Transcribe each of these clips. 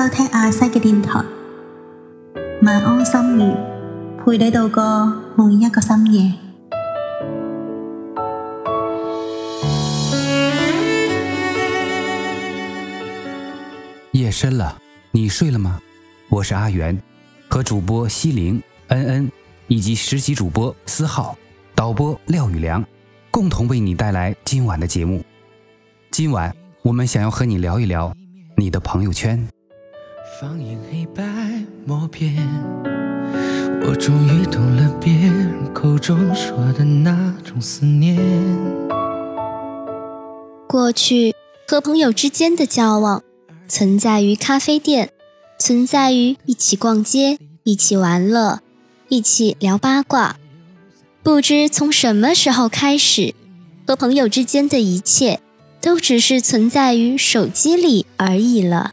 收听阿西嘅电台，晚安心语，陪你度过每一个深夜。夜深了，你睡了吗？我是阿元，和主播西玲、恩恩以及实习主播思浩、导播廖宇良，共同为你带来今晚的节目。今晚我们想要和你聊一聊你的朋友圈。放黑白默我终于懂了别人口中说的那种思念。过去和朋友之间的交往，存在于咖啡店，存在于一起逛街、一起玩乐、一起聊八卦。不知从什么时候开始，和朋友之间的一切，都只是存在于手机里而已了。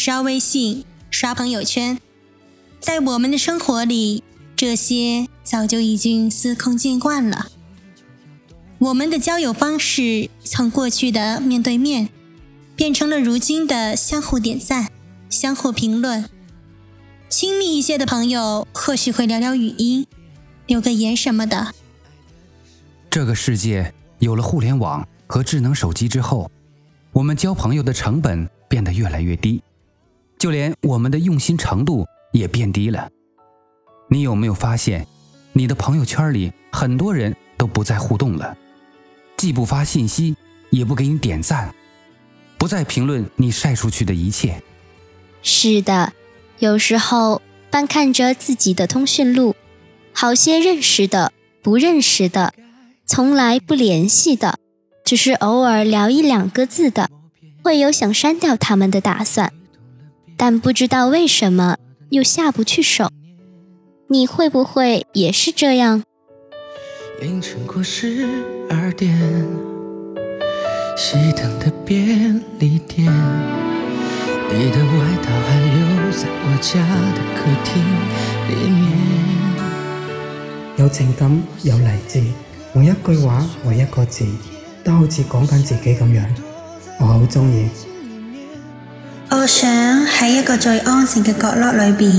刷微信、刷朋友圈，在我们的生活里，这些早就已经司空见惯了。我们的交友方式从过去的面对面，变成了如今的相互点赞、相互评论。亲密一些的朋友，或许会聊聊语音、留个言什么的。这个世界有了互联网和智能手机之后，我们交朋友的成本变得越来越低。就连我们的用心程度也变低了。你有没有发现，你的朋友圈里很多人都不再互动了，既不发信息，也不给你点赞，不再评论你晒出去的一切。是的，有时候翻看着自己的通讯录，好些认识的、不认识的、从来不联系的，只是偶尔聊一两个字的，会有想删掉他们的打算。但不知道为什么又下不去手，你会不会也是这样？凌晨过十二点，熄灯的便利店，你的外套还留在我家的客厅里面。有情感，有励志，每一句话，每一个字，都好似讲紧自己咁样，我好中意。想在一个最安静的角落里边，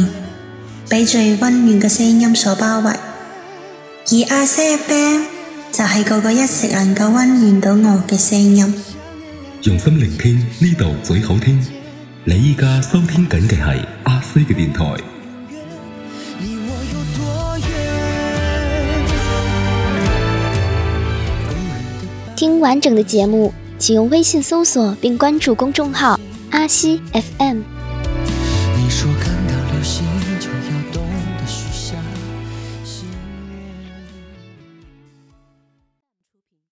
被最温暖嘅声音所包围。而阿西嘅声就系个个一直能够温暖到我嘅声音。用心聆听呢度最好听。你依家收听紧嘅系阿西嘅电台。听完整的节目，请用微信搜索并关注公众号。阿西 FM。